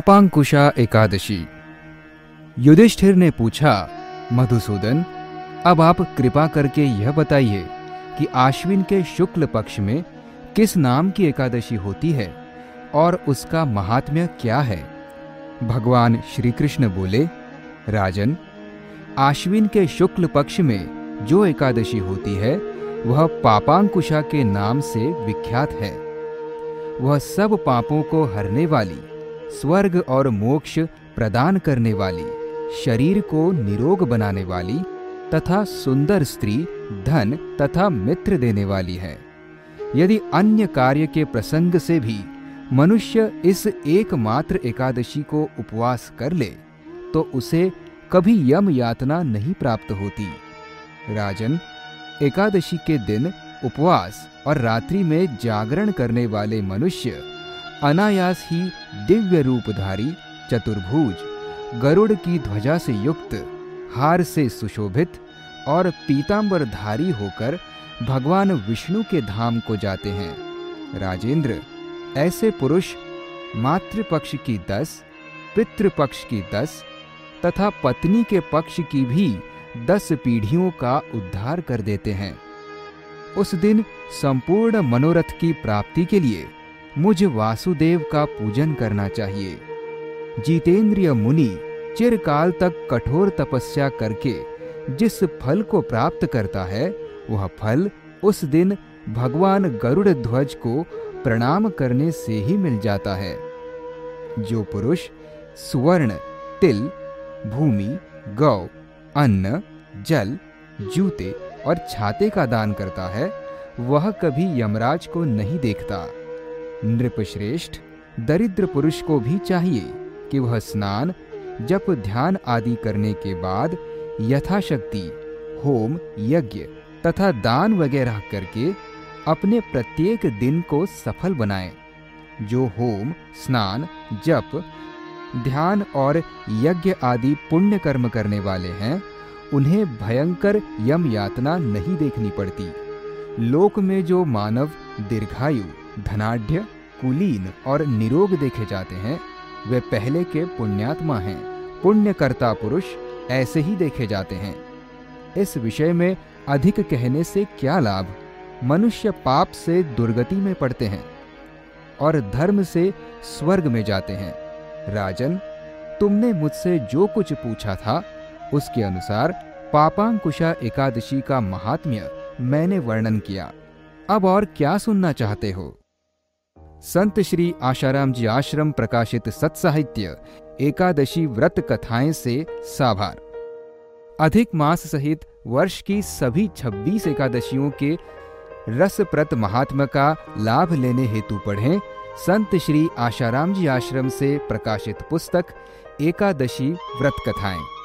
पापांकुशा एकादशी। युधिष्ठिर ने पूछा, मधुसूदन, अब आप कृपा करके यह बताइए कि आश्विन के शुक्ल पक्ष में किस नाम की एकादशी होती है और उसका महात्म्य क्या है? भगवान श्री कृष्ण बोले, राजन, आश्विन के शुक्ल पक्ष में जो एकादशी होती है, वह पापांकुशा के नाम से विख्यात है। वह सब पापों को हरने वाली स्वर्ग और मोक्ष प्रदान करने वाली, शरीर को निरोग बनाने वाली तथा सुंदर स्त्री, धन तथा मित्र देने वाली है। यदि अन्य कार्य के प्रसंग से भी मनुष्य इस एकमात्र एकादशी को उपवास कर ले तो उसे कभी यम यातना नहीं प्राप्त होती। राजन, एकादशी के दिन उपवास और रात्रि में जागरण करने वाले मनुष्य अनायास ही दिव्य रूपधारी, चतुर्भुज, गरुड़ की ध्वजा से युक्त, हार से सुशोभित और पीतांबरधारी होकर भगवान विष्णु के धाम को जाते हैं। राजेंद्र, ऐसे पुरुष, मातृपक्ष की दस, पितृपक्ष की दस तथा पत्नी के पक्ष की भी दस पीढ़ियों का उद्धार कर देते हैं। उस दिन संपूर्ण मनोरथ की प्राप्ति के लिए मुझ वासुदेव का पूजन करना चाहिए। जीतेंद्रिय मुनि चिरकाल तक कठोर तपस्या करके जिस फल को प्राप्त करता है, वह फल उस दिन भगवान गरुड़ ध्वज को प्रणाम करने से ही मिल जाता है। जो पुरुष सुवर्ण, तिल, भूमि, गौ, अन्न, जल, जूते और छाते का दान करता है, वह कभी यमराज को नहीं देखता। नृपश्रेष्ठ, दरिद्र पुरुष को भी चाहिए कि वह स्नान, जप, ध्यान आदि करने के बाद यथाशक्ति, होम, यज्ञ तथा दान वगैरह करके अपने प्रत्येक दिन को सफल बनाए। जो होम, स्नान, जप, ध्यान और यज्ञ आदि पुण्य कर्म करने वाले हैं, उन्हें भयंकर यम यातना नहीं देखनी पड़ती। लोक में जो मानव, दीर्घायु धनाढ़ कुलीन और निरोग देखे जाते हैं। वे पहले के पुण्यात्मा हैं। पुण्यकर्ता पुरुष ऐसे ही देखे जाते हैं। इस विषय में अधिक कहने से क्या लाभ? मनुष्य पाप से दुर्गति में पड़ते हैं और धर्म से स्वर्ग में जाते हैं। राजन, तुमने मुझसे जो कुछ पूछा था, उसके अनुसार पापांकुशा एकादशी का महात्म्य मैंने वर्णन किया। अब और क्या सुनना चाहते हो? संत श्री आशाराम जी आश्रम प्रकाशित सत्साहित्य, एकादशी व्रत कथाएँ से साभार। अधिक मास सहित वर्ष की सभी 26 एकादशियों के रसप्रत महात्मा का लाभ लेने हेतु पढ़ें संत श्री आशाराम जी आश्रम से प्रकाशित पुस्तक, एकादशी व्रत कथाएँ।